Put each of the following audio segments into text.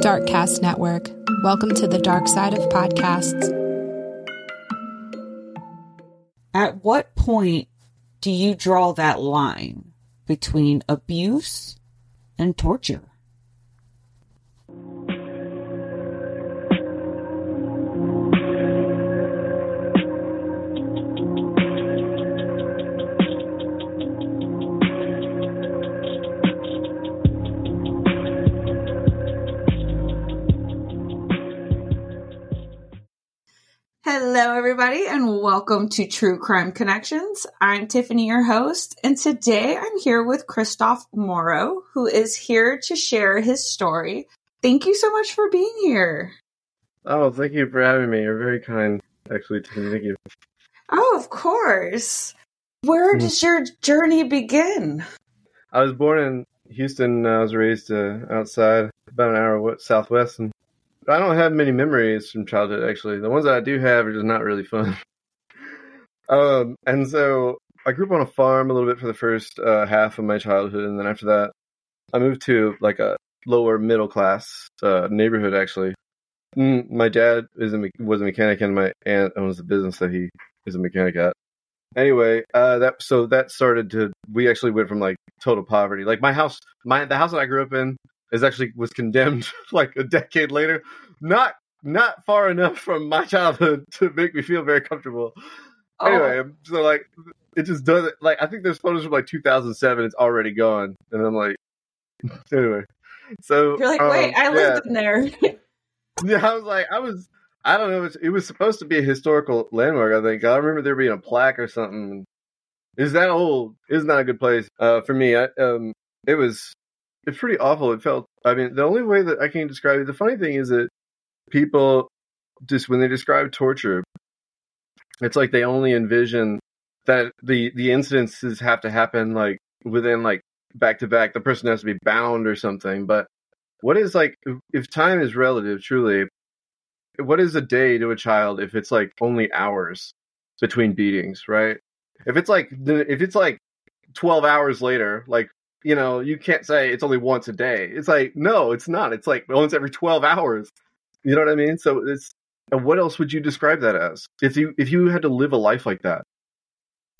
Darkcast Network. Welcome to the dark side of podcasts. At what point do you draw that line between abuse and torture? Hello, everybody, and welcome to True Crime Connections. I'm Tiffany, your host, and today I'm here with Kristof Morrow, who is here to share his story. Thank you so much for being here. Oh, thank you for having me. You're very kind, actually, Tiffany. Thank you. Oh, of course. Where Hmm. does your journey begin? I was born in Houston. I was raised uh, outside, about an hour southwest, and I don't have many memories from childhood. Actually, the ones that I do have are just not really fun. um, and so I grew up on a farm a little bit for the first uh, half of my childhood, and then after that, I moved to like a lower middle class uh, neighborhood. Actually, mm, my dad is a me- was a mechanic, and my aunt owns the business that he is a mechanic at. Anyway, uh, that so that started to we actually went from like total poverty. Like my house, my the house that I grew up in is actually was condemned like a decade later. Not not far enough from my childhood to make me feel very comfortable. Oh. Anyway, so like it just doesn't like I think there's photos from like 2007. It's already gone, and I'm like, anyway. So You're like, um, wait, I yeah. lived in there. Yeah, I was like, I was, I don't know. It was, it was supposed to be a historical landmark. I think I remember there being a plaque or something. Is that old? It's not a good place uh, for me. I, um, it was, it's pretty awful. It felt. I mean, the only way that I can describe it. The funny thing is that people just when they describe torture, it's like they only envision that the the incidences have to happen like within like back to back. The person has to be bound or something, but what is like if time is relative truly what is a day to a child if it's like only hours between beatings right if it's like if it's like 12 hours later like you know you can't say it's only once a day. It's like no it's not. It's like once every 12 hours. You know what i mean? So it's and what else would you describe that as? If you if you had to live a life like that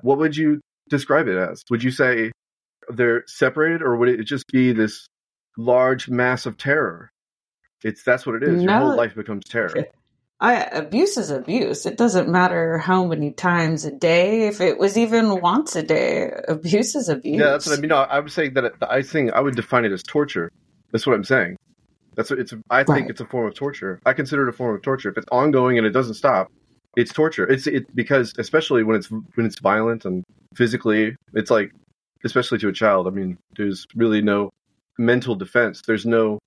what would you describe it as? Would you say they're separated or would it just be this large mass of terror. It's that's what it is. Your whole life becomes terror. I, abuse is abuse. It doesn't matter how many times a day. If it was even once a day, abuse is abuse. Yeah, that's what I mean. No, I would say that the I think I would define it as torture. That's what I'm saying. That's what it's. I think Right. it's a form of torture. I consider it a form of torture. If it's ongoing and it doesn't stop, it's torture. It's it because especially when it's when it's violent and physically, it's like especially to a child. I mean, there's really no mental defense. There's no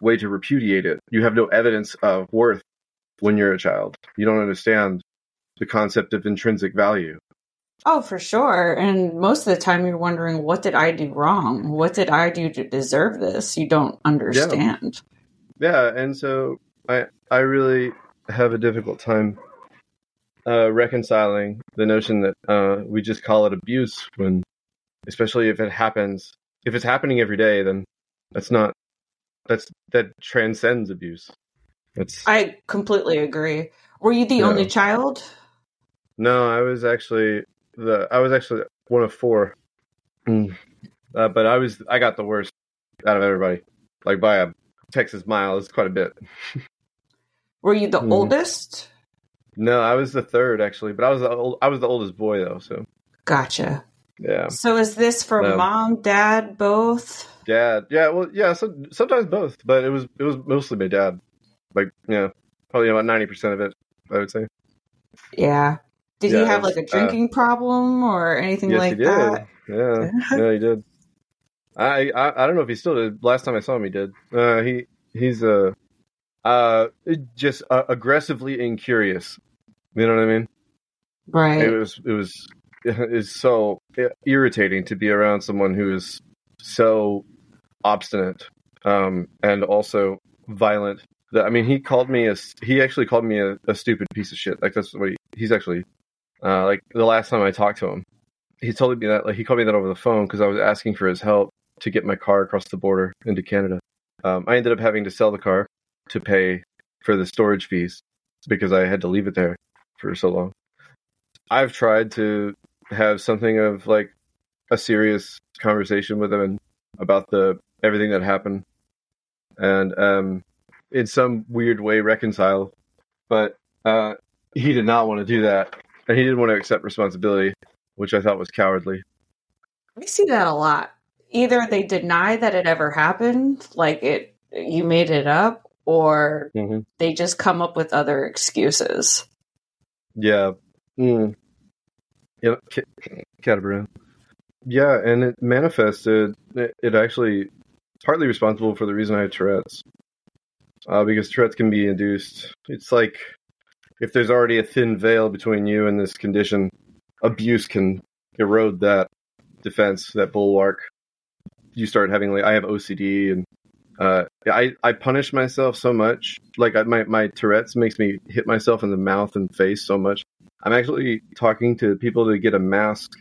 way to repudiate it. You have no evidence of worth when you're a child. You don't understand the concept of intrinsic value. Oh, for sure. And most of the time, you're wondering, what did I do wrong? What did I do to deserve this? You don't understand. Yeah, yeah and so I I really have a difficult time uh, reconciling the notion that uh, we just call it abuse when, especially if it happens, if it's happening every day, then that's not that's that transcends abuse. That's I completely agree. Were you the Yeah. only child? no, I was actually the I was actually one of four, Mm. uh, but I was I got the worst out of everybody, like by a Texas mile. It's quite a bit. Were you the Mhm. oldest? No, I was the third actually, but I was the old, I was the oldest boy though. So Gotcha. yeah, So is this for No. mom, dad, both? dad. Yeah, well, yeah. So, sometimes both, but it was it was mostly my dad. Like yeah, probably about ninety percent of it, I would say. Yeah. Did Yeah, he have like a drinking problem or anything yes, like he did. that? Yeah, yeah, he did. I, I I don't know if he still did. Last time I saw him, he did. Uh, he he's uh uh just uh, aggressively incurious. You know what I mean? Right. it was it was it's so irritating to be around someone who is so obstinate um and also violent i mean he called me a he actually called me a, a stupid piece of shit. Like that's what he, he's actually uh like the last time i talked to him he told me that like he called me that over the phone because i was asking for his help to get my car across the border into canada. Um i ended up having to sell the car to pay for the storage fees because I had to leave it there for so long. I've tried to have something of like a serious conversation with him about the everything that happened. And um in some weird way reconcile but uh he did not want to do that and he didn't want to accept responsibility which i thought was cowardly I see that a lot. Either they deny that it ever happened, like it you made it up, or mm-hmm. they just come up with other excuses. yeah mm. yeah Catabran. yeah and it manifested it, it actually partly responsible for the reason i had tourette's uh, because tourette's can be induced it's like if there's already a thin veil between you and this condition abuse can erode that defense, that bulwark. You start having like I have OCD and uh, I I punish myself so much. Like I, my my Tourette's makes me hit myself in the mouth and face so much. I'm actually talking to people to get a mask,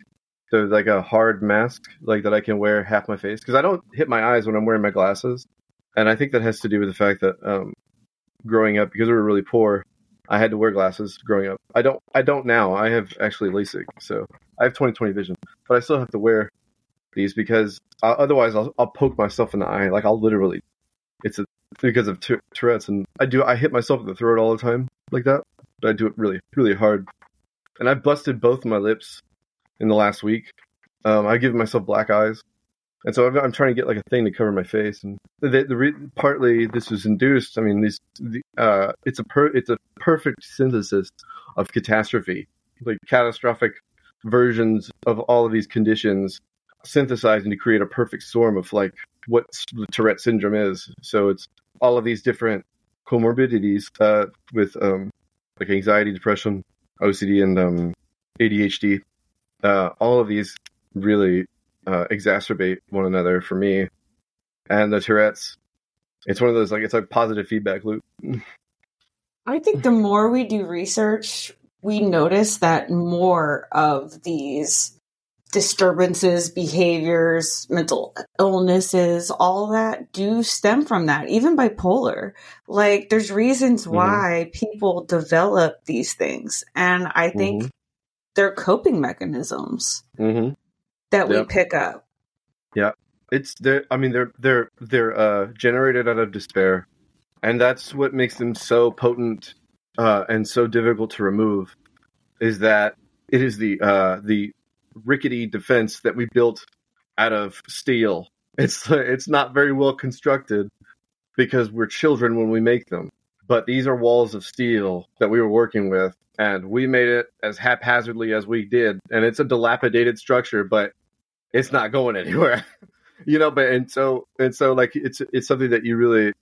so like a hard mask, like that I can wear half my face because I don't hit my eyes when I'm wearing my glasses, and I think that has to do with the fact that um, growing up because we were really poor, I had to wear glasses growing up. I don't I don't now. I have actually LASIK, so I have 20/20 vision, but I still have to wear these because uh, otherwise I'll, I'll poke myself in the eye. Like I'll literally, it's a, because of t- Tourette's, and I do I hit myself in the throat all the time like that. But I do it really really hard, and I've busted both my lips in the last week. Um, I've given myself black eyes, and so I'm, I'm, trying to get like a thing to cover my face. And the, the re- partly this was induced. I mean, these the, uh, it's a per- it's a perfect synthesis of catastrophe, like catastrophic versions of all of these conditions synthesizing to create a perfect storm of like what Tourette syndrome is. So it's all of these different comorbidities uh, with um, like anxiety, depression, OCD, and um, ADHD. Uh, all of these really uh, exacerbate one another for me. And the Tourette's, it's one of those like it's a positive feedback loop. I think the more we do research, we notice that more of these disturbances, behaviors, mental illnesses, all that do stem from that, even bipolar. Like there's reasons mm-hmm. why people develop these things. And I think mm-hmm. they're coping mechanisms mm-hmm. That yep. we pick up. Yeah. It's they're I mean they're they're they're uh generated out of despair. And that's what makes them so potent uh, and so difficult to remove is that it is the uh, the rickety defense that we built out of steel. It's it's not very well constructed because we're children when we make them. But these are walls of steel that we were working with, and we made it as haphazardly as we did. And it's a dilapidated structure, but it's not going anywhere. you know, but and so and so like it's it's something that you really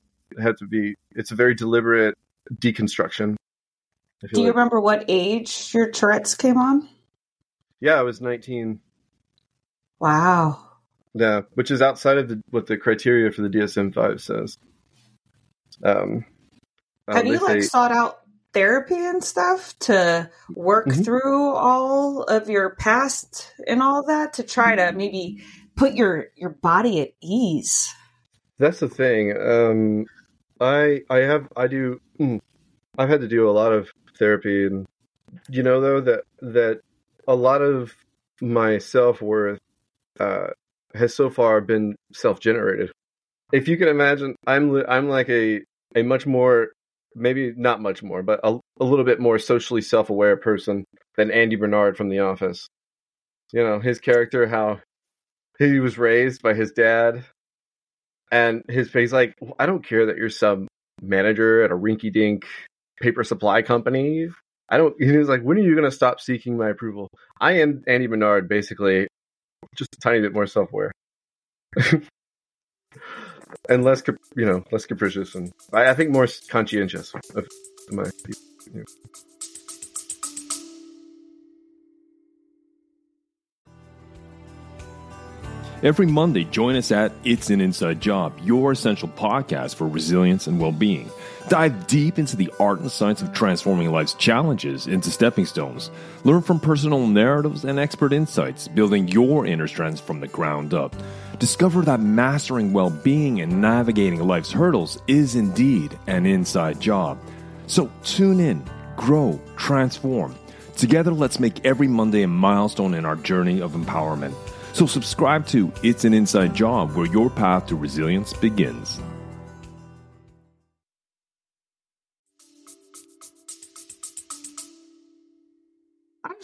have to be. It's a very deliberate deconstruction do you like. remember what age your Tourette's came on? Yeah, I was 19. Wow. Yeah, which is outside of the, what the criteria for the DSM 5 says. Um, uh, Have you like say, sought out therapy and stuff to work mm-hmm. through all of your past and all that to try to maybe put your your body at ease? That's the thing. Um, I I have I do. Mm, I've had to do a lot of therapy and you know though that that a lot of my self-worth uh, has so far been self-generated if you can imagine i'm i'm like a a much more maybe not much more but a, a little bit more socially self-aware person than andy bernard from the office you know his character how he was raised by his dad and his face like i don't care that you're some manager at a rinky dink paper supply company. I don't. He was like, "When are you going to stop seeking my approval?" I am Andy Bernard, basically, just a tiny bit more self-aware, and less, you know, less capricious, and I, think more conscientious of my people. Know. Every Monday, join us at It's an Inside Job, your essential podcast for resilience and well being. Dive deep into the art and science of transforming life's challenges into stepping stones. Learn from personal narratives and expert insights, building your inner strengths from the ground up. Discover that mastering well being and navigating life's hurdles is indeed an inside job. So tune in, grow, transform. Together, let's make every Monday a milestone in our journey of empowerment. So subscribe to It's an Inside Job, where your path to resilience begins.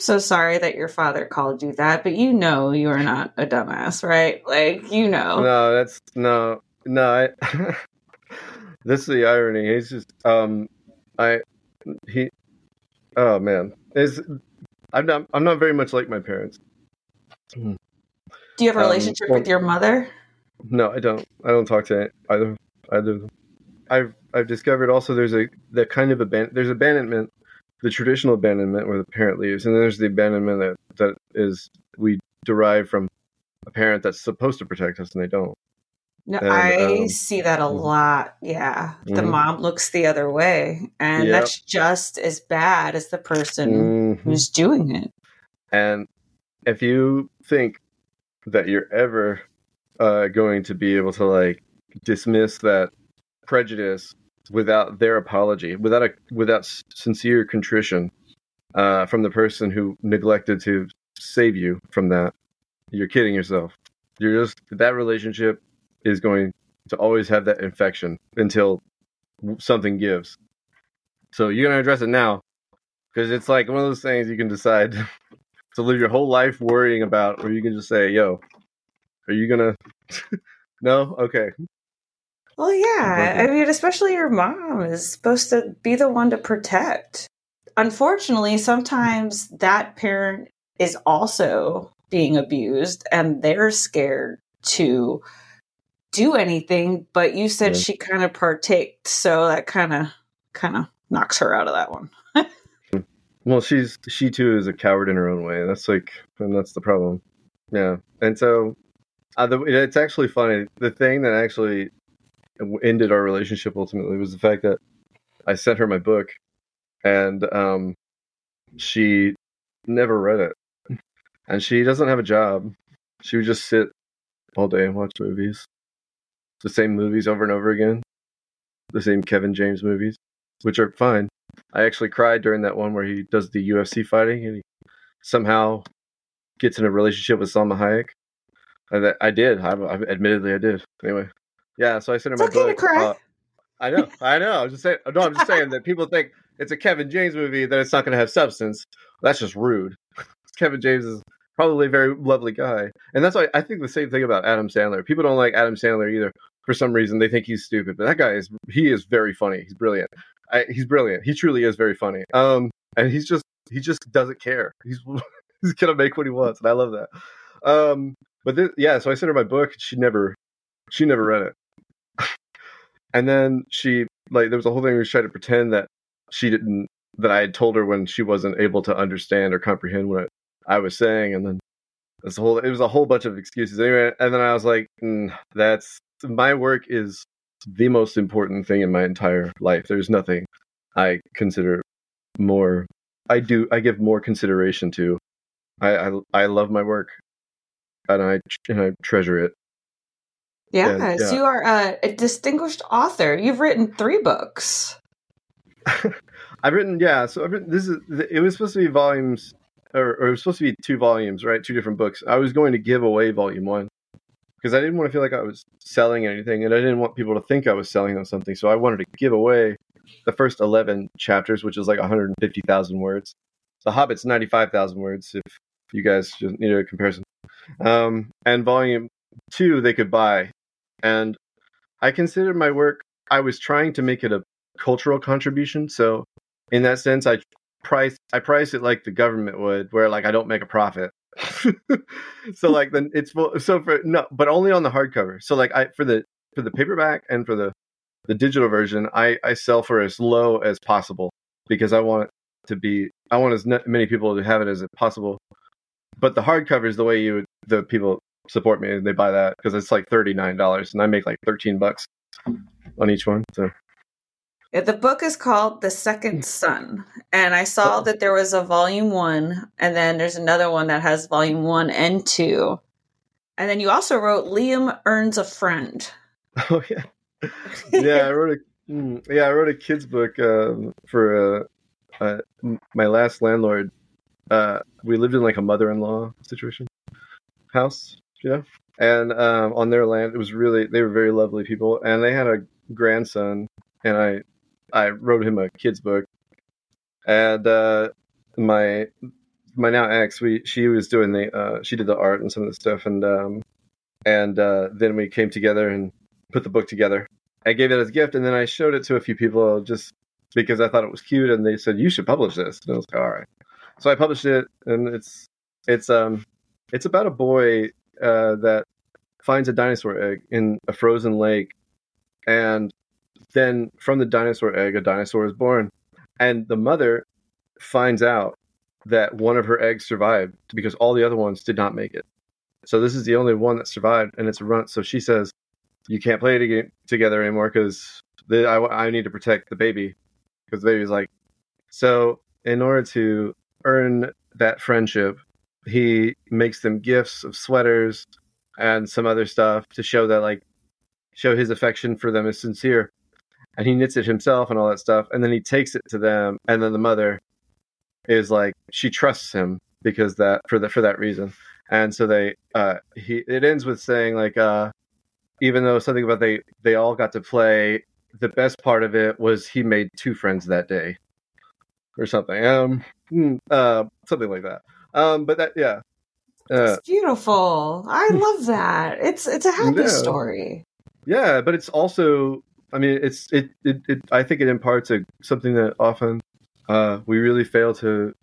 So sorry that your father called you that, but you know you are not a dumbass, right? Like, you know. No, that's no, no. I, this is the irony. He's just, um, I, he, oh man, is I'm not, I'm not very much like my parents. Do you have a Um, relationship well- with your mother? No, I don't. I don't talk to either. Either. of them. I've I've discovered also there's a that kind of aban- there's abandonment, the traditional abandonment where the parent leaves, and then there's the abandonment that that is we derive from a parent that's supposed to protect us and they don't. No, And, I um, see that a mhm. lot. Yeah. The Mhm. mom looks the other way, and Yep. that's just as bad as the person Mhm. who's doing it. And if you think that you're ever uh, going to be able to like dismiss that prejudice without their apology, without a without sincere contrition uh, from the person who neglected to save you from that, you're kidding yourself. You're just that relationship is going to always have that infection until something gives. So you're gonna address it now because it's like one of those things you can decide to live your whole life worrying about, or you can just say, "Yo, are you gonna?" no, okay. Well, yeah. I mean, especially your mom is supposed to be the one to protect. Unfortunately, sometimes that parent is also being abused and they're scared to do anything, but you said Yeah. she kind of partaked, so that kind of kind of knocks her out of that one. Well, she's she too is a coward in her own way. That's like, and that's the problem. Yeah, and so uh, the, it's actually funny. The thing that actually ended our relationship ultimately was the fact that I sent her my book, and um, she never read it, and she doesn't have a job. She would just sit all day and watch movies, the same movies over and over again, the same Kevin James movies, which are fine. I actually cried during that one where he does the UFC fighting and he somehow gets in a relationship with Salma Hayek. That I did. I, I admittedly I did. Anyway, yeah. So I sent her It's my okay to book. cry. uh, I know. I know. I was just saying. No, I'm just saying that people think it's a Kevin James movie that it's not going to have substance. That's just rude. Kevin James is probably a very lovely guy, and that's why I think the same thing about Adam Sandler. People don't like Adam Sandler either for some reason. They think he's stupid, but that guy is he is very funny. He's brilliant. I, he's brilliant. He truly is very funny. Um, and he's just he just doesn't care. He's he's gonna make what he wants, and I love that. Um, but this, yeah, so I sent her my book. She never she never read it, and then she like there was a whole thing where she tried to pretend that she didn't that I had told her when she wasn't able to understand or comprehend what I was saying, and then this whole it was a whole bunch of excuses anyway. And then I was like, mm, that's my work is the most important thing in my entire life. There's nothing I consider more. I do. I give more consideration to. I I, I love my work, and I and I treasure it. Yes, Yeah, yeah. you are a, a distinguished author. You've written three books. I've written yeah. So I've written this is it was supposed to be volumes, or, or it was supposed to be two volumes, right? Two different books. I was going to give away volume one because I didn't want to feel like I was selling anything, and I didn't want people to think I was selling them something. So I wanted to give away the first eleven chapters, which is like 150,000 words. The Hobbit's 95,000 words. If you guys just need a comparison, um, and volume two they could buy, and I considered my work. I was trying to make it a cultural contribution, so in that sense, I price I price it like the government would, where like I don't make a profit. so like then it's so for no, but only on the hardcover. So like I for the for the paperback and for the the digital version, I I sell for as low as possible because I want to be I want as many people to have it as possible. But the hardcover is the way you the people support me and they buy that because it's like thirty nine dollars and I make like thirteen bucks on each one. So Yeah, the book is called The Second Sun, and I saw Oh. that there was a volume one, and then there's another one that has volume one and two, and then you also wrote Liam earns a friend. oh yeah, yeah. I wrote a mm, yeah I wrote a kids book um, for uh, uh, my last landlord. Uh, we lived in like a mother in law situation house, you know, and um, on their land it was really they were very lovely people, and they had a grandson, and I I wrote him a kids book, and uh, my my now ex we she was doing the uh, she did the art and some of the stuff, and um, and uh, then we came together and put the book together. I gave it as a gift, and then I showed it to a few people just because I thought it was cute, and they said you should publish this. And I was like, all right. So I published it, and it's it's um it's about a boy uh, that finds a dinosaur egg in a frozen lake, and then from the dinosaur egg, a dinosaur is born, and the mother finds out that one of her eggs survived because all the other ones did not make it. So this is the only one that survived, and it's a runt. So she says, "You can't play to- together anymore because I, I need to protect the baby because the baby's like." So in order to earn that friendship, he makes them gifts of sweaters and some other stuff to show that like show his affection for them is sincere. And he knits it himself and all that stuff, and then he takes it to them, and then the mother is like she trusts him because that for that for that reason. And so they uh he it ends with saying like uh even though something about they they all got to play the best part of it was he made two friends that day or something. Um mm, uh something like that um but that yeah uh It's beautiful. I love that. It's it's a happy Yeah. story. yeah but it's also i mean it's it it, it i think it imparts a something that often uh we really fail to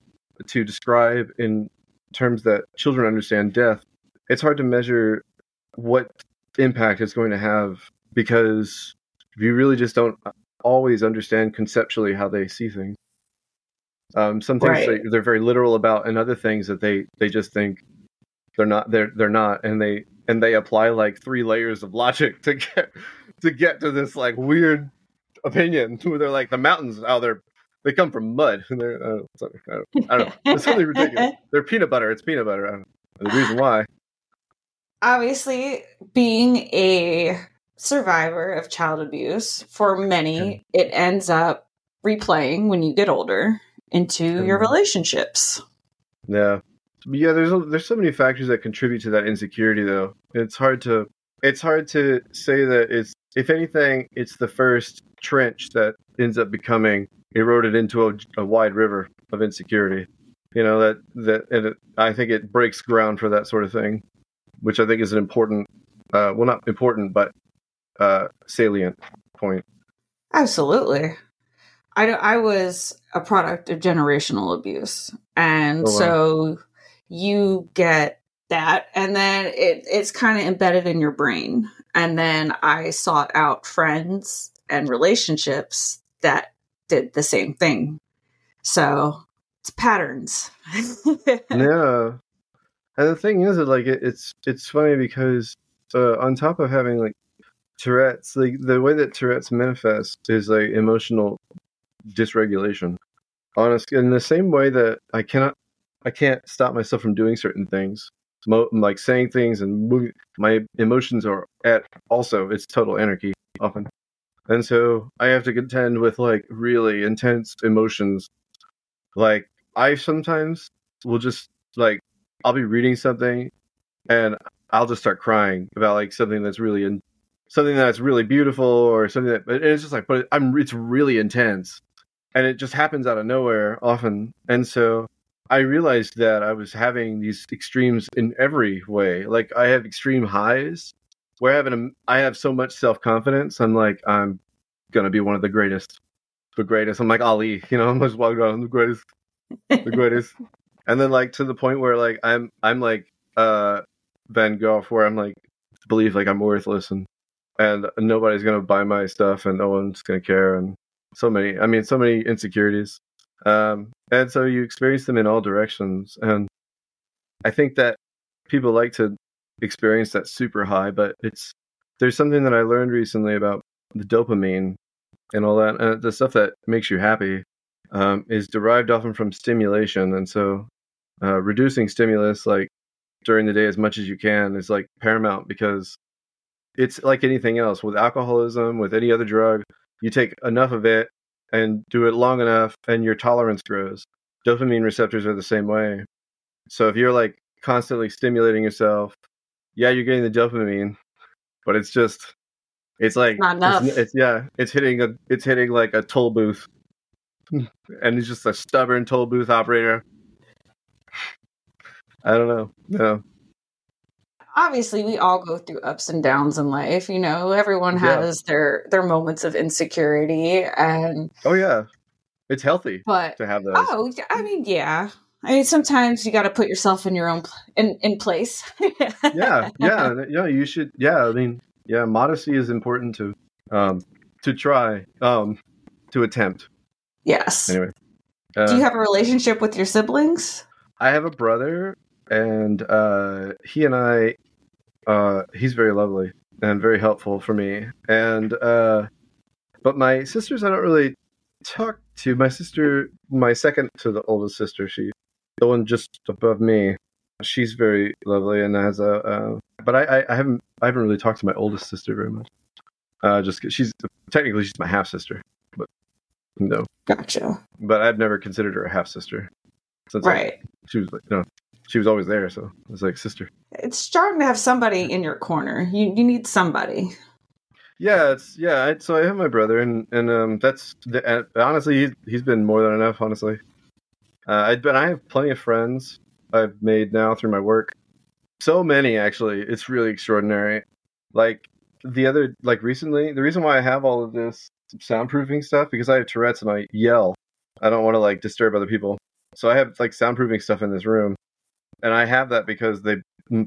to describe in terms that children understand death it's hard to measure what impact it's going to have because you really just don't always understand conceptually how they see things um some things Right. they, they're very literal about and other things that they they just think they're not they're they're not and they and they apply like three layers of logic to get to get to this like weird opinion where they're like the mountains oh they're they come from mud. And they're uh, I, don't, I don't know. It's something ridiculous. They're peanut butter. It's peanut butter. I don't know the reason why. Obviously, being a survivor of child abuse, for many, it ends up replaying when you get older into your relationships. Yeah, But yeah. There's a, there's so many factors that contribute to that insecurity, though. It's hard to it's hard to say that it's if anything, it's the first trench that ends up becoming eroded into a, a wide river of insecurity. You know that that and it, I think it breaks ground for that sort of thing, which I think is an important, uh, well, not important, but uh, salient point. Absolutely. I, I was a product of generational abuse. And Oh, wow. so you get that, and then it, it's kind of embedded in your brain. And then I sought out friends and relationships that did the same thing. So it's patterns. yeah and the thing is that like it, it's it's funny because uh, on top of having like tourette's like the way that tourette's manifests is like emotional dysregulation. Honest in the same way that i cannot i can't stop myself from doing certain things Mo- like saying things and moving my emotions are at also it's total anarchy often. And so i have to contend with like really intense emotions. Like i sometimes will just like I'll be reading something and I'll just start crying about like something that's really in something that's really beautiful or something that it's just like but I'm it's really intense and it just happens out of nowhere often. And so I realized that I was having these extremes in every way. Like I have extreme highs where I have an I have so much self-confidence. I'm like I'm gonna be one of the greatest the greatest. I'm like Ali you know I'm just walking around I'm the greatest the greatest. And then like to the point where like i'm i'm like uh van gogh where i'm like believe like i'm worthless and and nobody's gonna buy my stuff and no one's gonna care and so many i mean so many insecurities. Um and so you experience them in all directions. And i think that people like to experience that super high, but it's there's something that I learned recently about the dopamine and all that, and the stuff that makes you happy um, is derived often from stimulation, and so uh, reducing stimulus like during the day as much as you can is like paramount because it's like anything else. With alcoholism, with any other drug, you take enough of it and do it long enough, and your tolerance grows. Dopamine receptors are the same way. So if you're like constantly stimulating yourself, yeah, you're getting the dopamine, but it's just it's like Not enough. It's, it's yeah, it's hitting a it's hitting like a toll booth, and he's just a stubborn toll booth operator. I don't know. No, Obviously, we all go through ups and downs in life. You know, everyone Yeah. has their their moments of insecurity, and oh yeah, it's healthy but to have those. oh, I mean, yeah. I mean, sometimes you got to put yourself in your own pl- in in place. yeah, yeah, yeah. You should. Yeah, I mean, yeah. Modesty is important to, um, to try, um, to attempt. Yes. Anyway, Do uh, you have a relationship with your siblings? I have a brother, and uh, he and I, uh, he's very lovely and very helpful for me. And uh, but my sisters, I don't really talk to. My sister, my second to the oldest sister, she, the one just above me, she's very lovely and has a. Uh, but I, I, I haven't, I haven't really talked to my oldest sister very much. Uh, just 'cause she's technically she's my half sister, but no, Gotcha. but I've never considered her a half sister. Since I- Right. she was like, no, she was always there, so it was like sister. It's starting to have somebody in your corner. You you need somebody. Yeah, it's yeah. I, so I have my brother, and and um, that's the, uh, honestly he's he's been more than enough. Honestly, uh, I but I have plenty of friends I've made now through my work. So many actually, it's really extraordinary. Like the other, like recently, the reason why I have all of this soundproofing stuff because I have Tourette's and I yell. I don't want to like disturb other people, so I have like soundproofing stuff in this room, and I have that because they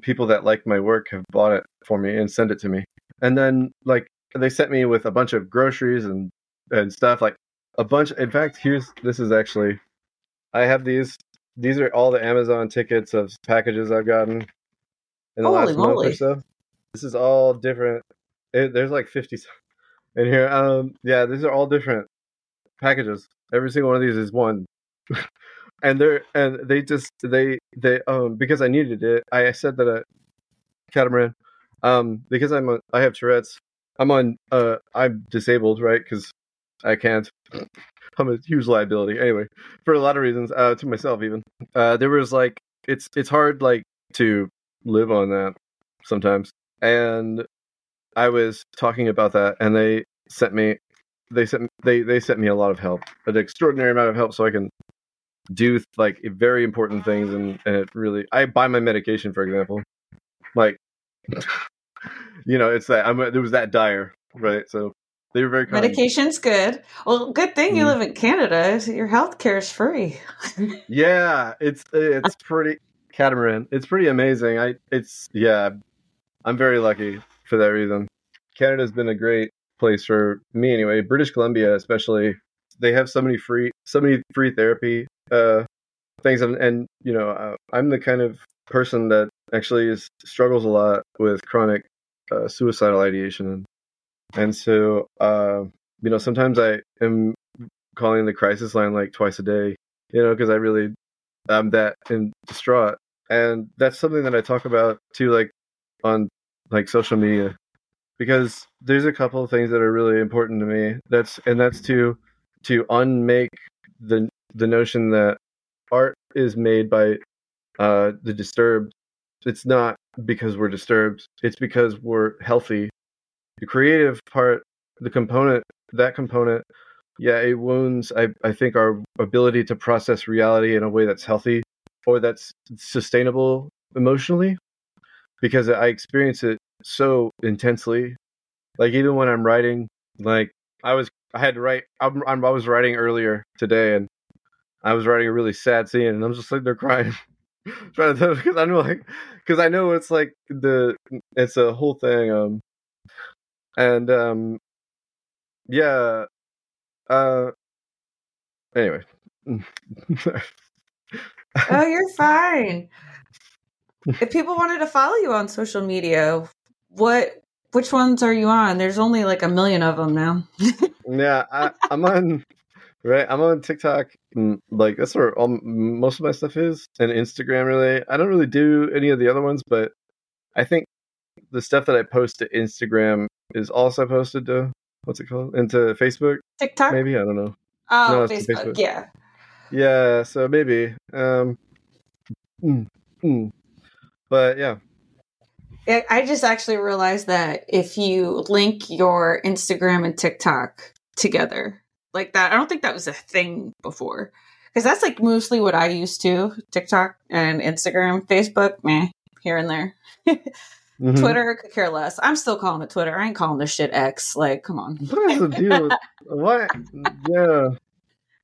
people that like my work have bought it for me and send it to me, and then like they sent me with a bunch of groceries and and stuff like a bunch. In fact, here's this is actually I have these. These are all the Amazon tickets of packages I've gotten in the Holy last month or so. This is all different. It, there's like 50 in here. Um, yeah, these are all different packages. Every single one of these is one. and they're and they just they they um because I needed it. I said that a catamaran um because I'm a, I have Tourette's. I'm on uh I'm disabled right because I can't. I'm a huge liability anyway for a lot of reasons uh to myself even. Uh there was like it's it's hard like to live on that sometimes and I was talking about that and they sent me they sent they they sent me a lot of help an extraordinary amount of help so I can do like very important things and, and it really I buy my medication for example like you know it's that I'm it was that dire right so they were very kind Medication's good. Well, good thing you Mhm. live in Canada. so Your health care is free. yeah it's it's pretty catamaran it's pretty amazing I it's yeah I'm very lucky for that reason Canada's been a great place for me anyway British Columbia especially they have so many free so many free therapy uh things and, and you know uh, i'm the kind of person that actually is struggles a lot with chronic uh, suicidal ideation. And so uh you know sometimes i am calling the crisis line like twice a day you know because i really i'm that and distraught. And that's something that i talk about too like on like social media because there's a couple of things that are really important to me. That's and that's to to unmake the the notion that art is made by uh the disturbed. It's not because we're disturbed. It's because we're healthy. The creative part the component that component yeah it wounds i i think our ability to process reality in a way that's healthy or that's sustainable emotionally because i experience it so intensely. Like even when i'm writing like i was i had to write i'm, I'm i was writing earlier today and i was writing a really sad scene and i'm just sitting there crying trying to because i know like because i know it's like the it's a whole thing um and um yeah uh anyway oh, you're fine. if people wanted to follow you on social media, what which ones are you on? There's only like a million of them now. yeah, I, I'm on right. I'm on TikTok. mm, Like that's where all, most of my stuff is, and Instagram. Really, I don't really do any of the other ones, but I think the stuff that I post to Instagram is also posted to what's it called into Facebook. TikTok? Maybe I don't know. Oh, No, Facebook. Facebook. Yeah. Yeah, so maybe. Um, mm, mm. But yeah, I I just actually realized that if you link your Instagram and TikTok together like that, I don't think that was a thing before. Because that's like mostly what I used to TikTok and Instagram, Facebook, meh, here and there. Mhm. Twitter could care less. I'm still calling it Twitter. I ain't calling this shit X. Like, come on. What is the deal? what? Yeah.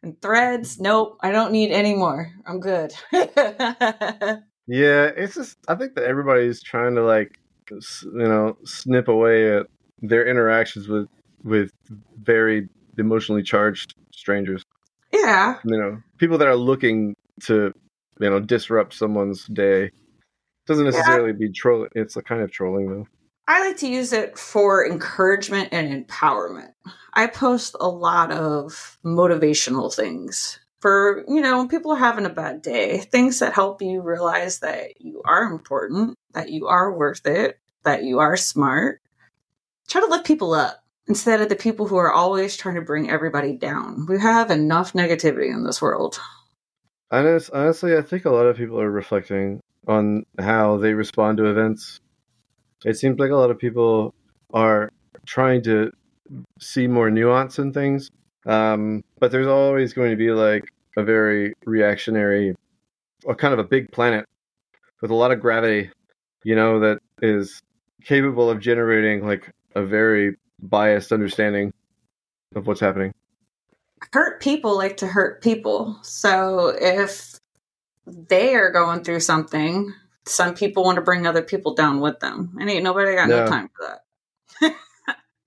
And threads, nope. I don't need any more. I'm good. Yeah, it's just I think that everybody's trying to like you know snip away at their interactions with with very emotionally charged strangers. yeah. You know, people that are looking to you know disrupt someone's day. Doesn't necessarily be trolling. It's a kind of trolling though. I like to use it for encouragement and empowerment. I post a lot of motivational things for, you know, when people are having a bad day, things that help you realize that you are important, that you are worth it, that you are smart. Try to lift people up instead of the people who are always trying to bring everybody down. We have enough negativity in this world. Honest, honestly, I think a lot of people are reflecting on how they respond to events. It seems like a lot of people are trying to see more nuance in things, um, but there's always going to be like a very reactionary, or kind of a big planet with a lot of gravity, you know, that is capable of generating like a very biased understanding of what's happening. hurt people like to hurt people. So if they are going through something, some people want to bring other people down with them. And ain't nobody got Yeah. no time for that.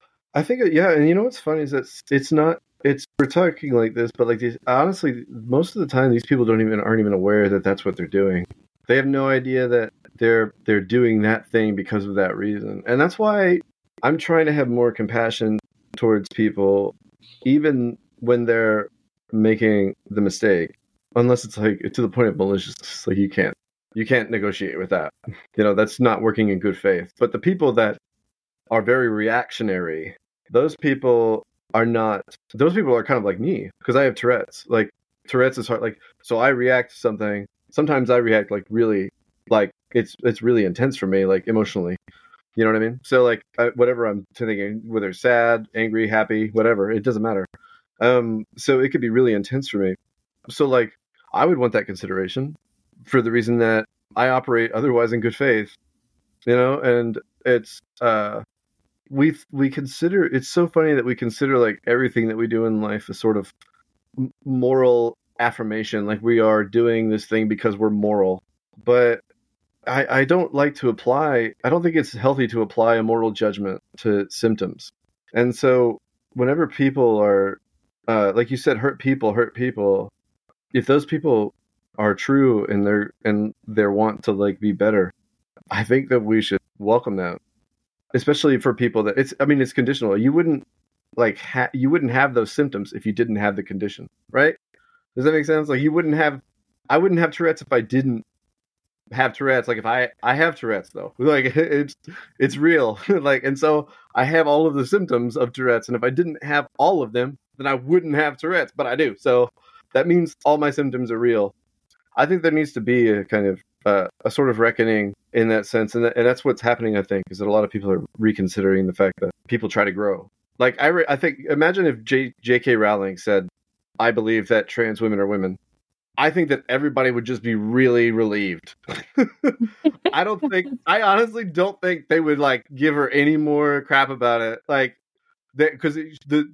I think, yeah, and you know what's funny is that it's not. It's we're talking like this, but like these. Honestly, most of the time, these people don't even aren't even aware that that's what they're doing. They have no idea that they're they're doing that thing because of that reason, and that's why I'm trying to have more compassion towards people, even when they're making the mistake. Unless it's like to the point of maliciousness, like you can't you can't negotiate with that. You know that's not working in good faith. But the people that are very reactionary those people are not those people are kind of like me because i have tourette's. Like tourette's is hard like so i react to something. Sometimes i react like really like it's it's really intense for me like emotionally. You know what i mean? So like I, whatever i'm thinking whether sad angry happy whatever it doesn't matter. Um so it could be really intense for me. So like i would want that consideration for the reason that i operate otherwise in good faith you know? And it's uh we we consider it's so funny that we consider like everything that we do in life a sort of moral affirmation like we are doing this thing because we're moral. But i i don't like to apply i don't think it's healthy to apply a moral judgment to symptoms. And so whenever people are uh like you said hurt people hurt people if those people are true and they're and their want to like be better i think that we should welcome that especially for people that it's i mean it's conditional. You wouldn't like ha- you wouldn't have those symptoms if you didn't have the condition right? Does that make sense? Like you wouldn't have i wouldn't have tourette's if i didn't have tourette's. Like if i i have tourette's though. Like it's it's real. Like and so i have all of the symptoms of tourette's and if i didn't have all of them then i wouldn't have tourette's but i do. So that means all my symptoms are real. I think there needs to be a kind of uh, a sort of reckoning in that sense, and, and that's what's happening. I think is that a lot of people are reconsidering the fact that people try to grow. Like I, re- I think imagine if J- J.K. Rowling said, "I believe that trans women are women." I think that everybody would just be really relieved. I don't think, I honestly don't think they would like give her any more crap about it, like that because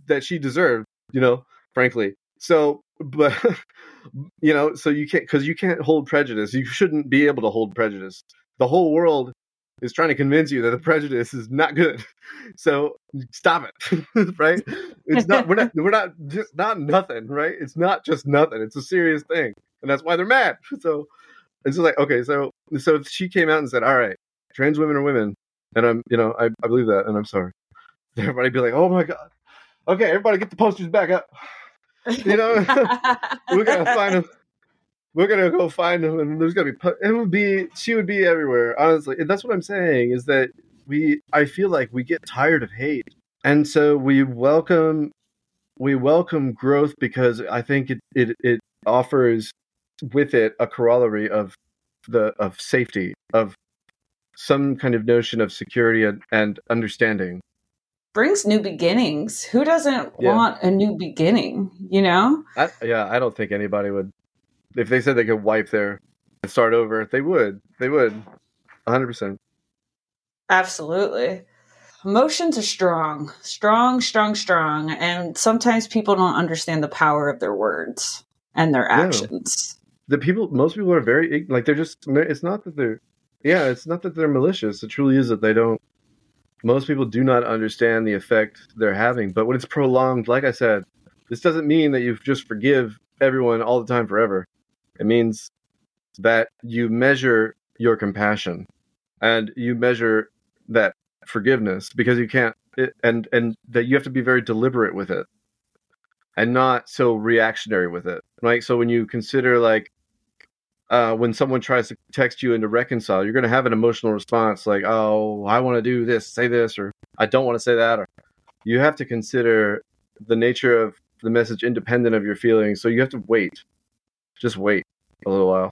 that she deserved, you know, frankly. So, but you know, so you can't because you can't hold prejudice. You shouldn't be able to hold prejudice. The whole world is trying to convince you that the prejudice is not good. So stop it, right? It's not. We're not. We're not. Just not nothing, right? It's not just nothing. It's a serious thing, and that's why they're mad. So, it's just like okay, so so she came out and said, "All right, trans women are women," and I'm you know I, I believe that, and I'm sorry. Everybody be like, "Oh my god." Okay, everybody get the posters back up. You know, we're gonna find them. We're gonna go find them, and there's gonna be. It would be. She would be everywhere. Honestly, and that's what I'm saying. Is that we? I feel like we get tired of hate, and so we welcome. We welcome growth because I think it it, it offers with it a corollary of the of safety of some kind of notion of security and, and understanding brings new beginnings. Who doesn't yeah. want a new beginning? You know? I, yeah, I don't think anybody would. If they said they could wipe their and start over, they would. They would. 100%. Absolutely. Emotions are strong, strong, strong, strong. And sometimes people don't understand the power of their words and their actions. Yeah. The people, most people are very, like, they're just, it's not that they're, yeah, it's not that they're malicious. It truly is that they don't most people do not understand the effect they're having. But when it's prolonged, like I said, this doesn't mean that you just forgive everyone all the time forever. It means that you measure your compassion and you measure that forgiveness because you can't it, and and that you have to be very deliberate with it and not so reactionary with it right so when you consider like uh, when someone tries to text you and to reconcile, you're going to have an emotional response like, "Oh, I want to do this, say this, or I don't want to say that." Or you have to consider the nature of the message independent of your feelings. So you have to wait, just wait a little while,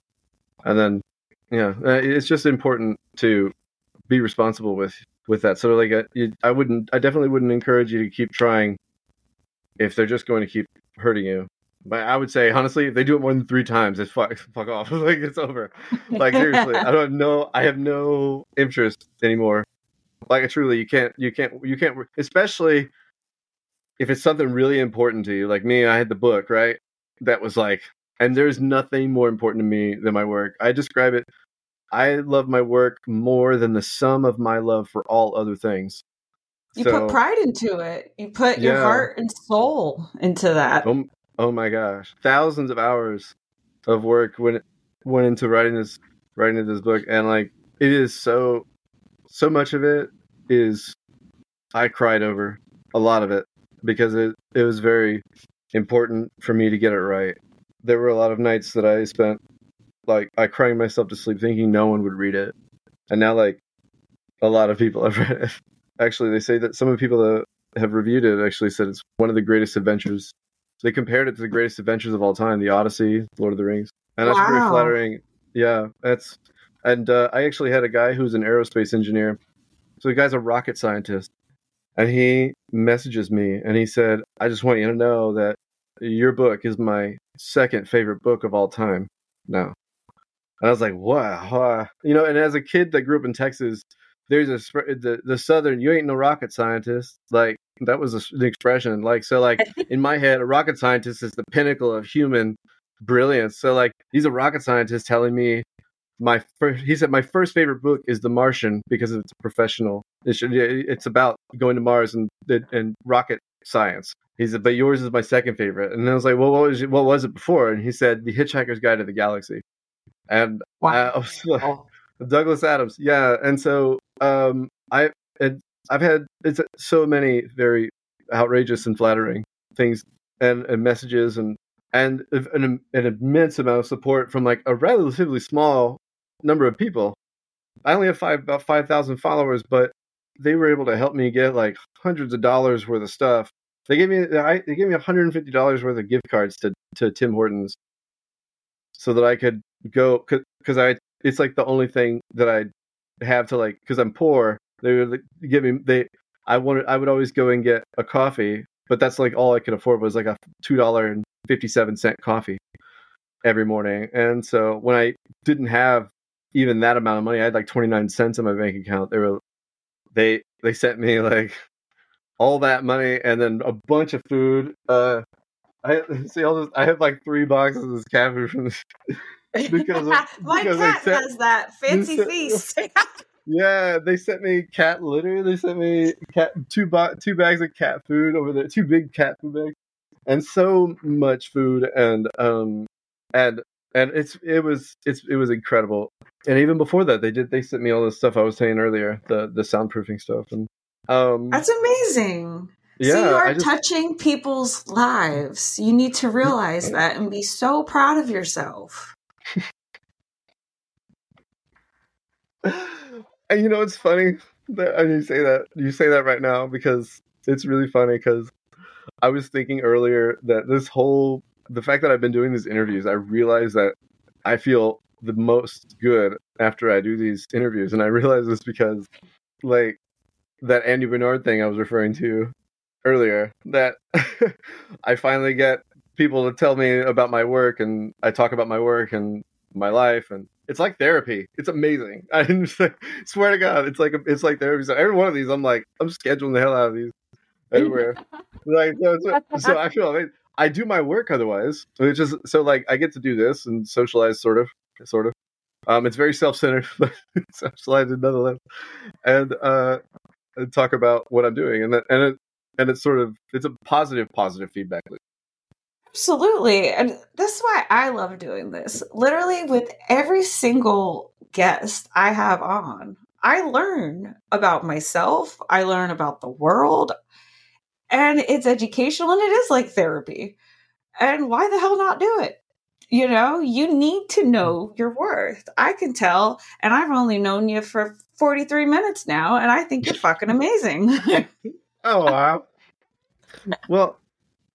and then yeah, uh, it's just important to be responsible with with that. So like, uh, I wouldn't, I definitely wouldn't encourage you to keep trying if they're just going to keep hurting you. But I would say honestly, if they do it more than three times, it's fuck, fuck off. like it's over. Like seriously, I don't know. I have no interest anymore. Like truly, you can't, you can't, you can't. Especially if it's something really important to you. Like me, I had the book right. That was like, and there's nothing more important to me than my work. I describe it. I love my work more than the sum of my love for all other things. You so, put pride into it. You put yeah. your heart and soul into that. Um, Oh my gosh, thousands of hours of work went went into writing this writing this book, and like it is so so much of it is I cried over a lot of it because it it was very important for me to get it right. There were a lot of nights that I spent like I crying myself to sleep thinking no one would read it. And now like a lot of people have read it. Actually, they say that some of the people that have reviewed it actually said it's one of the greatest adventures they compared it to the greatest adventures of all time, the Odyssey, Lord of the Rings, and that's wow. very flattering. Yeah, that's and uh, I actually had a guy who's an aerospace engineer, so the guy's a rocket scientist, and he messages me and he said, "I just want you to know that your book is my second favorite book of all time now." And I was like, "Wow, you know." And as a kid that grew up in Texas, there's a the the southern you ain't no rocket scientist. Like that was a, an expression. Like so like in my head a rocket scientist is the pinnacle of human brilliance. So like he's a rocket scientist telling me my first he said my first favorite book is the martian because it's a professional it's, it's about going to mars and and rocket science. He said but yours is my second favorite. And i was like well what was what was it before? And he said the hitchhiker's guide to the galaxy. And wow. I was like, oh. Douglas Adams, yeah, and so um, I I've had it's so many very outrageous and flattering things and, and messages and and an, an immense amount of support from like a relatively small number of people. I only have five about five thousand followers, but they were able to help me get like hundreds of dollars worth of stuff. They gave me I, they gave me one hundred and fifty dollars worth of gift cards to to Tim Hortons, so that I could go because I it's like the only thing that I have to like because I'm poor. They would give me they. I wanted I would always go and get a coffee, but that's like all I could afford was like a two dollar and fifty seven cent coffee every morning. And so when I didn't have even that amount of money, I had like twenty nine cents in my bank account. They were they they sent me like all that money and then a bunch of food. Uh, I see all this. I have like three boxes of food from this because of, my because cat sent, does that fancy sent, feast. yeah, they sent me cat litter. They sent me cat two bo- two bags of cat food over there, two big cat food bags, and so much food and um and and it's it was it's it was incredible. And even before that, they did they sent me all the stuff I was saying earlier, the the soundproofing stuff, and um, That's amazing. yeah, so you are just, touching people's lives. You need to realize that and be so proud of yourself. and you know it's funny? That and you say that you say that right now because it's really funny because I was thinking earlier that this whole the fact that I've been doing these interviews, I realize that I feel the most good after I do these interviews, and I realize this because like that Andy Bernard thing I was referring to earlier that I finally get people to tell me about my work and I talk about my work and my life and it's like therapy. It's amazing. I swear to God, it's like it's like therapy. So every one of these, I'm like, I'm scheduling the hell out of these everywhere. like so, so, so I feel amazing. I do my work otherwise. It's just so like I get to do this and socialize, sort of, sort of. Um, it's very self-centered, but socialized nonetheless, and uh, and talk about what I'm doing, and that, and it and it's sort of it's a positive, positive feedback loop. Absolutely. And that's why I love doing this. Literally, with every single guest I have on, I learn about myself, I learn about the world, and it's educational and it is like therapy. And why the hell not do it? You know, you need to know your worth. I can tell, and I've only known you for 43 minutes now, and I think you're fucking amazing. Oh wow. well,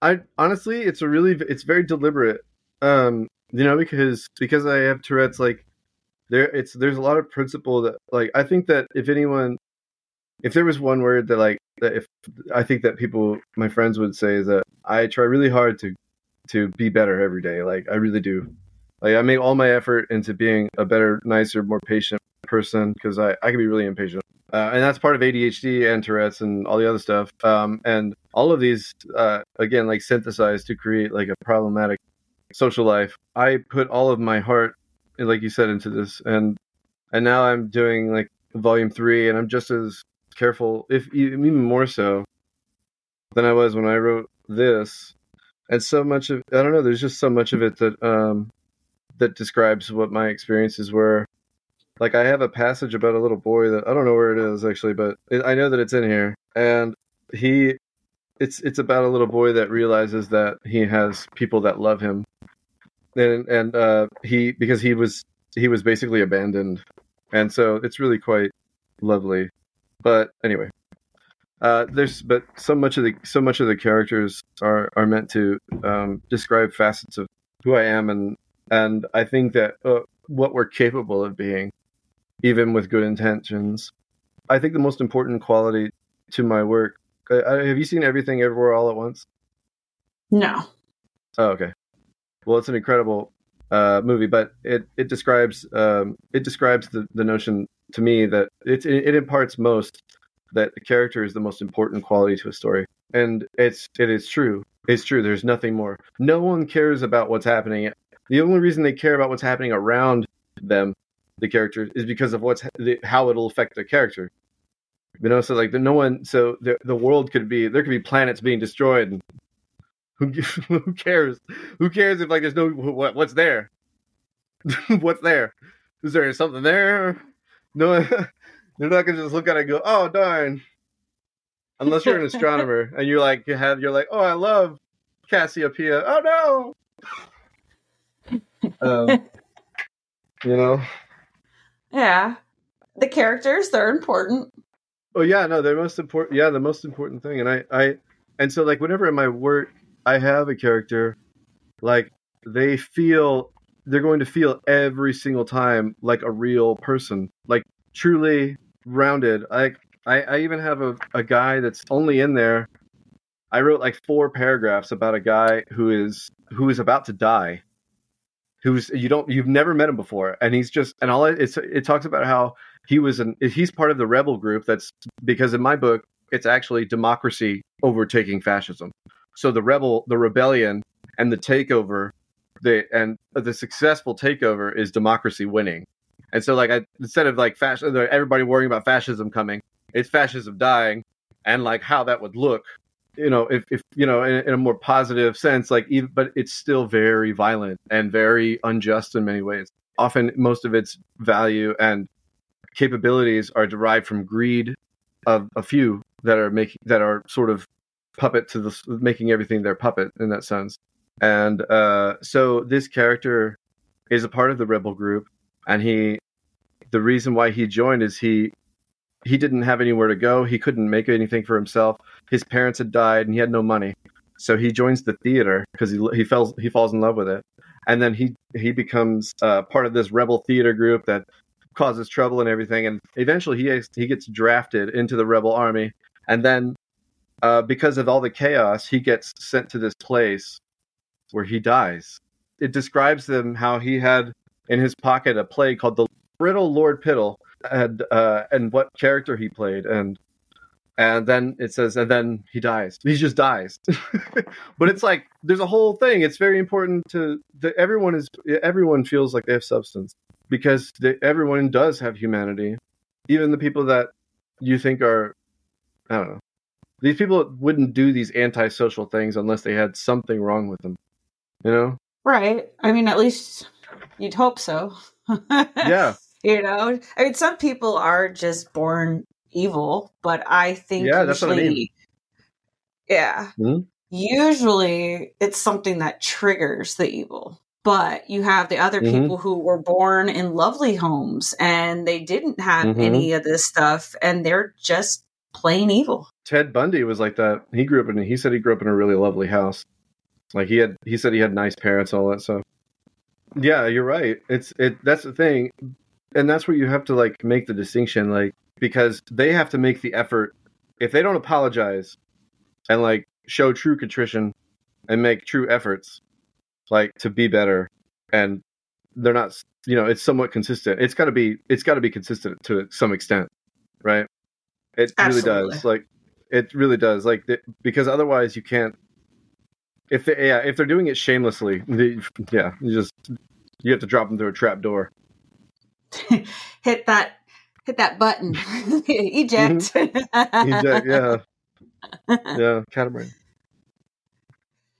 I honestly, it's a really, it's very deliberate. Um, you know, because because I have Tourette's, like there, it's there's a lot of principle that, like, I think that if anyone, if there was one word that, like, that if I think that people, my friends would say is that I try really hard to to be better every day. Like I really do. Like I make all my effort into being a better, nicer, more patient person because I I can be really impatient. Uh, and that's part of ADHD and Tourette's and all the other stuff. Um, and all of these, uh, again, like synthesized to create like a problematic social life. I put all of my heart, like you said, into this, and and now I'm doing like volume three, and I'm just as careful, if even more so, than I was when I wrote this. And so much of I don't know. There's just so much of it that um, that describes what my experiences were like I have a passage about a little boy that I don't know where it is actually, but it, I know that it's in here, and he, it's it's about a little boy that realizes that he has people that love him, and and uh, he because he was he was basically abandoned, and so it's really quite lovely. But anyway, uh, there's but so much of the so much of the characters are are meant to um, describe facets of who I am, and and I think that uh, what we're capable of being even with good intentions. I think the most important quality to my work. Uh, have you seen Everything Everywhere All at Once? no. Oh, okay. Well, it's an incredible uh, movie, but it it describes um, it describes the, the notion to me that it, it it imparts most that the character is the most important quality to a story, and it's it is true. It's true. There's nothing more. No one cares about what's happening. The only reason they care about what's happening around them the character is because of what's how it'll affect their character. You know, so like no one, so the the world could be there could be planets being destroyed. And who who cares? Who cares if like there's no what what's there? what's there? Is there something there? No, they're not gonna just look at it and go, oh darn. Unless you're an astronomer and you're like you have you're like, oh I love Cassiopeia. Oh no. um, you know. Yeah. The characters, they're important. Oh yeah, no, they're most important. Yeah, the most important thing, and I, I, and so like whenever in my work I have a character, like they feel they're going to feel every single time like a real person, like truly rounded. Like I, I even have a, a guy that's only in there. I wrote like four paragraphs about a guy who is who is about to die, who's you don't you've never met him before, and he's just and all it, it's it talks about how he was an he's part of the rebel group that's because in my book it's actually democracy overtaking fascism. So the rebel the rebellion and the takeover the and the successful takeover is democracy winning. And so like I instead of like fascism everybody worrying about fascism coming, it's fascism dying and like how that would look you know, if, if you know, in, in a more positive sense, like, even, but it's still very violent and very unjust in many ways. Often, most of its value and capabilities are derived from greed of a few that are making that are sort of puppet to the making everything their puppet in that sense. And uh, so this character is a part of the rebel group, and he, the reason why he joined is he he didn't have anywhere to go. He couldn't make anything for himself. His parents had died, and he had no money. So he joins the theater because he he falls he falls in love with it, and then he he becomes uh, part of this rebel theater group that causes trouble and everything. And eventually, he he gets drafted into the rebel army, and then uh, because of all the chaos, he gets sent to this place where he dies. It describes them how he had in his pocket a play called the Brittle Lord Piddle, and uh, and what character he played, and and then it says, and then he dies. He just dies. but it's like there's a whole thing. It's very important to that everyone is everyone feels like they have substance because the, everyone does have humanity, even the people that you think are, I don't know. These people wouldn't do these antisocial things unless they had something wrong with them, you know? Right. I mean, at least you'd hope so. yeah. You know, I mean, some people are just born evil, but I think yeah, usually, that's what I mean. yeah, Mhm. usually it's something that triggers the evil. But you have the other Mhm. people who were born in lovely homes and they didn't have Mhm. any of this stuff, and they're just plain evil. Ted Bundy was like that. He grew up in. He said he grew up in a really lovely house. Like he had. He said he had nice parents, all that stuff. Yeah, you're right. It's it. That's the thing, and that's where you have to like make the distinction, like because they have to make the effort. If they don't apologize and like show true contrition and make true efforts, like to be better, and they're not. You know, it's somewhat consistent. It's got to be. It's got to be consistent to some extent, right? It really does. Like it really does. Like because otherwise you can't. If they yeah if they're doing it shamelessly, they, yeah, you just you have to drop them through a trap door. hit that hit that button. Eject. Mm-hmm. Eject, yeah, yeah, catamaran.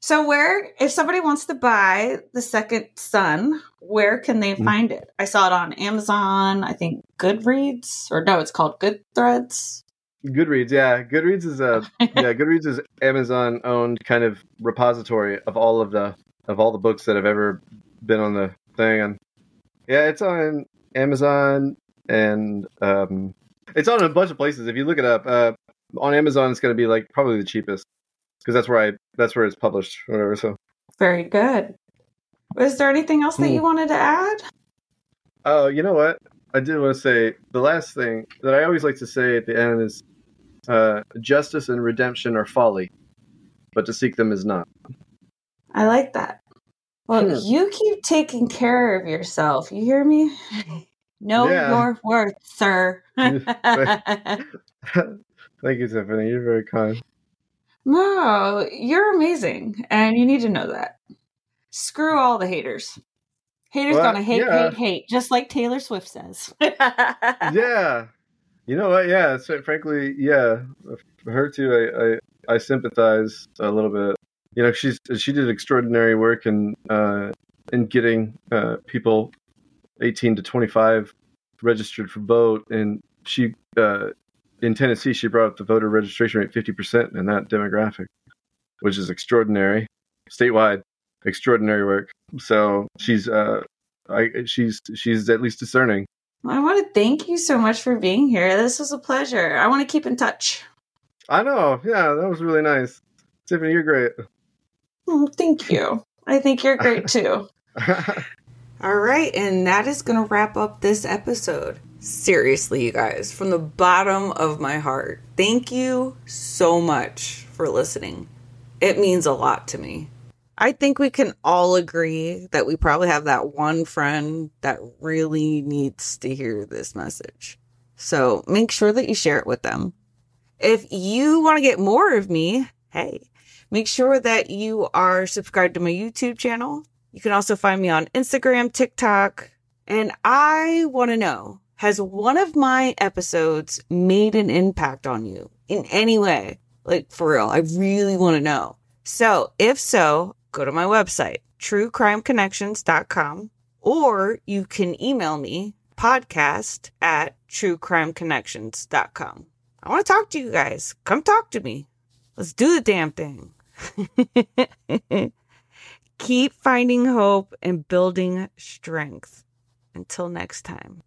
So where if somebody wants to buy the Second Sun, where can they Mhm. find it? I saw it on Amazon, I think Goodreads or no, it's called Goodthreads. Goodreads, yeah, Goodreads is a yeah Goodreads is Amazon owned kind of repository of all of the of all the books that have ever been on the thing, and yeah, it's on Amazon and um, it's on a bunch of places. If you look it up uh, on Amazon, it's going to be like probably the cheapest because that's where I that's where it's published, or whatever. So. Very good. Was there anything else that Hmm. you wanted to add? Oh, you know what? I did want to say the last thing that I always like to say at the end is uh, justice and redemption are folly, but to seek them is not. I like that. Well, Hmm. you keep taking care of yourself. You hear me? Know Yeah. your worth, sir. Thank you, Tiffany. You're very kind. no, you're amazing, and you need to know that. Screw all the haters. Haters Well, gonna hate, yeah. hate, hate, just like Taylor Swift says. Yeah. You know what? Yeah. So, frankly, yeah. For her too, I, I I sympathize a little bit. You know, she's she did extraordinary work in uh, in getting uh, people 18 to 25 registered for vote, and she uh, in Tennessee she brought up the voter registration rate 50 percent in that demographic, which is extraordinary. Statewide, extraordinary work. So she's uh, I she's she's at least discerning. I want to thank you so much for being here. This was a pleasure. I want to keep in touch. I know. Yeah, that was really nice. Tiffany, you're great. Oh, thank you. I think you're great too. All right, and that is going to wrap up this episode. Seriously, you guys, from the bottom of my heart, thank you so much for listening. It means a lot to me. I think we can all agree that we probably have that one friend that really needs to hear this message. So make sure that you share it with them. If you want to get more of me, hey, make sure that you are subscribed to my YouTube channel. You can also find me on Instagram, TikTok. And I want to know has one of my episodes made an impact on you in any way? Like, for real, I really want to know. So, if so, go to my website, truecrimeconnections.com, or you can email me, podcast at truecrimeconnections.com. I want to talk to you guys. Come talk to me. Let's do the damn thing. Keep finding hope and building strength. Until next time.